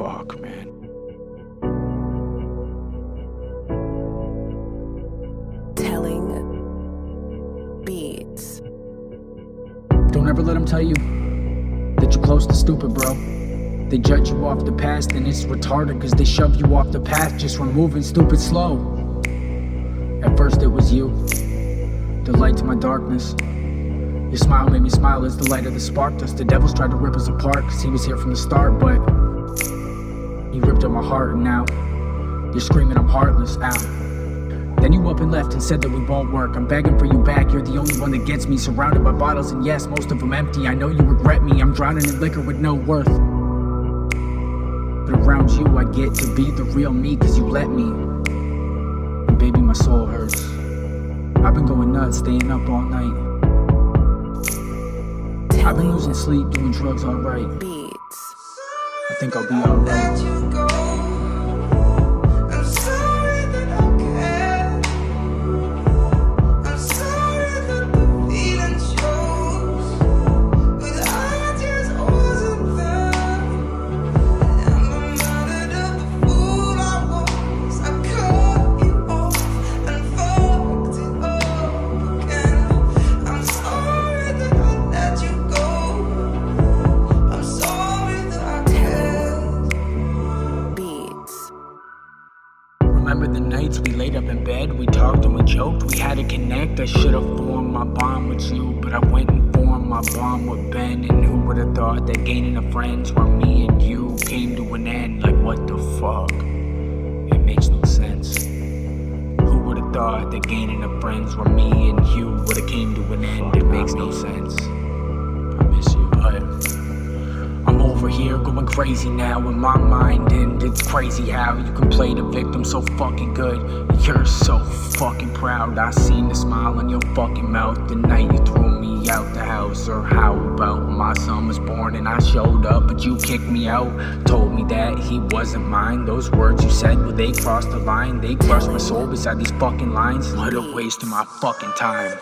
Fuck, man. Telling beats. Don't ever let them tell you that you're close to stupid, bro. They judge you off the past and it's retarded cause they shove you off the path just from moving stupid slow. At first it was you, the light to my darkness. Your smile made me smile as the light of the sparked us. The devils tried to rip us apart cause he was here from the start, but he ripped up my heart and now you're screaming I'm heartless. out. Then you up and left and said that we won't work. I'm begging for you back, you're the only one that gets me. Surrounded by bottles, and yes, most of them empty. I know you regret me, I'm drowning in liquor with no worth. But around you, I get to be the real me, cause you let me. And baby, my soul hurts. I've been going nuts, staying up all night. I've been losing sleep, doing drugs alright. Beats. I think I'll be alright. Remember the nights we laid up in bed, we talked and we joked, we had to connect. I should have formed my bond with you, but I went and formed my bond with Ben. And who would have thought that gaining a friends where me and you came to an end? Like, what the fuck? It makes no sense. Who would have thought that gaining a friends where me and you would have came to an end? It makes no sense. I miss you, but. I'm over here going crazy now in my mind, and it's crazy how you can play the victim so fucking good. You're so fucking proud. I seen the smile on your fucking mouth the night you threw me out the house. Or how about my son was born and I showed up, but you kicked me out? Told me that he wasn't mine. Those words you said, well, they crossed the line. They crushed my soul beside these fucking lines. What a waste of my fucking time.